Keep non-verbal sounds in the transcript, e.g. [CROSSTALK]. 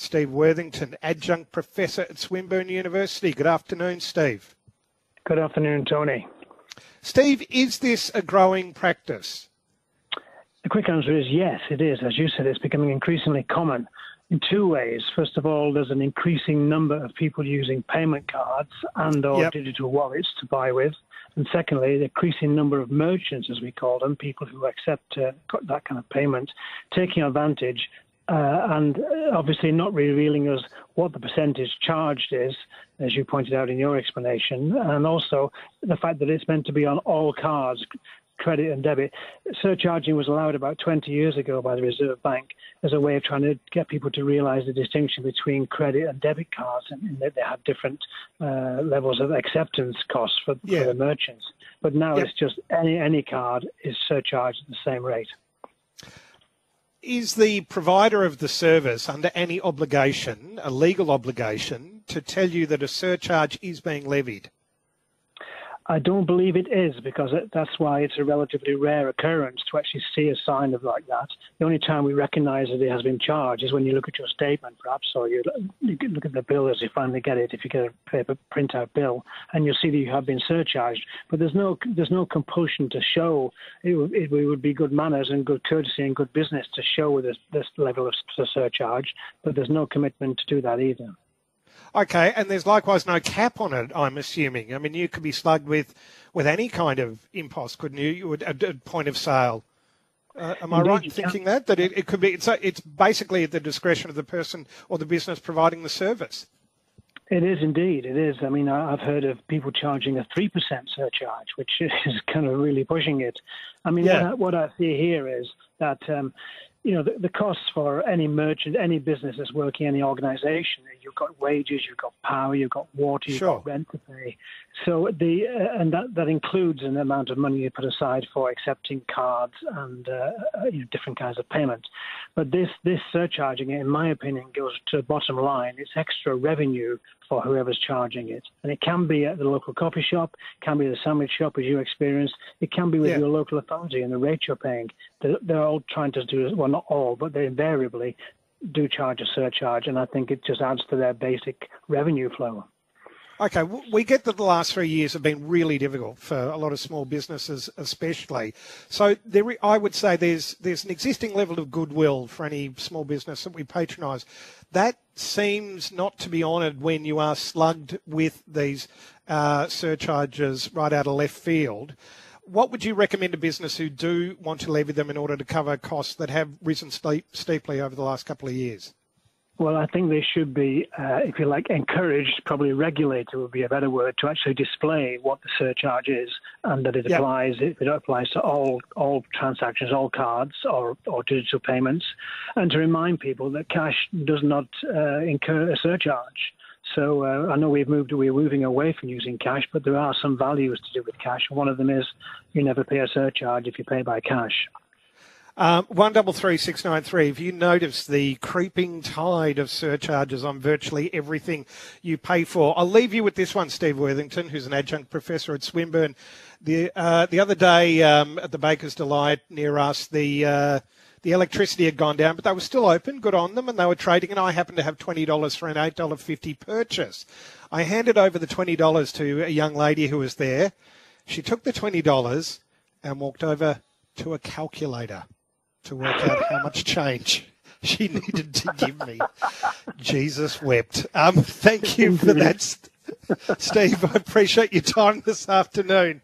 Steve Worthington, Adjunct Professor at Swinburne University. Good afternoon, Steve. Good afternoon, Tony. Steve, is this a growing practice? The quick answer is yes, it is. As you said, it's becoming increasingly common in two ways. First of all, there's an increasing number of people using payment cards and or yep. digital wallets to buy with. And secondly, the increasing number of merchants, as we call them, people who accept uh, that kind of payment, taking advantage uh, and obviously not revealing us what the percentage charged is, as you pointed out in your explanation, and also the fact that it's meant to be on all cards, credit and debit. Surcharging was allowed about 20 years ago by the Reserve Bank as a way of trying to get people to realize the distinction between credit and debit cards and, that they have different uh, levels of acceptance costs for, yeah. for the merchants. But now yep. it's just any, any card is surcharged at the same rate is the provider of the service under any obligation, a legal obligation, to tell you that a surcharge is being levied? I don't believe it is because it, that's why it's a relatively rare occurrence to actually see a sign of like that. The only time we recognise that it has been charged is when you look at your statement, perhaps, or you, you look at the bill as you finally get it. If you get a paper printout bill, and you'll see that you have been surcharged. But there's no there's no compulsion to show. It, it, it would be good manners and good courtesy and good business to show this this level of surcharge. But there's no commitment to do that either. Okay, and there's likewise no cap on it. I'm assuming. I mean, you could be slugged with with any kind of impost, couldn't you? You would at a point of sale. Uh, am Indeed, I right in thinking that that it, it could be? It's it's basically at the discretion of the person or the business providing the service. It is indeed. It is. I mean, I've heard of people charging a three percent surcharge, which [LAUGHS] is kind of really pushing it. I mean, yeah. what, I, what I see here is that um, you know, the, the, costs for any merchant, any business that's working, any organization, you've got wages, you've got power, you've got water, you've sure. got rent to pay. So the uh, and that, that includes an amount of money you put aside for accepting cards and uh, uh you know, different kinds of payments. But this this surcharging, in my opinion, goes to the bottom line. It's extra revenue for whoever's charging it, and it can be at the local coffee shop, can be the sandwich shop as you experienced, it can be with yeah. your local authority and the rate you're paying. They're, all trying to do well, not all, but they invariably do charge a surcharge, and I think it just adds to their basic revenue flow. Okay, we get that the last three years have been really difficult for a lot of small businesses, especially. So there, I would say there's there's an existing level of goodwill for any small business that we patronise. That seems not to be honoured when you are slugged with these uh, surcharges right out of left field what would you recommend to business who do want to levy them in order to cover costs that have risen steep, steeply over the last couple of years? Well, I think they should be, uh, if you like, encouraged, probably regulated would be a better word, to actually display what the surcharge is and that it yep. applies, it applies to all, all transactions, all cards or, or digital payments, and to remind people that cash does not uh, incur a surcharge. So uh, I know we've moved, we're moving away from using cash, but there are some values to do with cash. One of them is you never pay a surcharge if you pay by cash. Um, one double three six nine three. If you notice the creeping tide of surcharges on virtually everything you pay for, I'll leave you with this one, Steve Worthington, who's an adjunct professor at Swinburne. The uh, the other day um, at the Baker's Delight near us, the uh, the electricity had gone down, but they were still open. Good on them, and they were trading. And I happened to have twenty dollars for an eight dollar fifty purchase. I handed over the twenty dollars to a young lady who was there. She took the twenty dollars and walked over to a calculator to work out how much change [LAUGHS] she needed to give me. Jesus wept. Um, thank you for that, Steve. I appreciate your time this afternoon.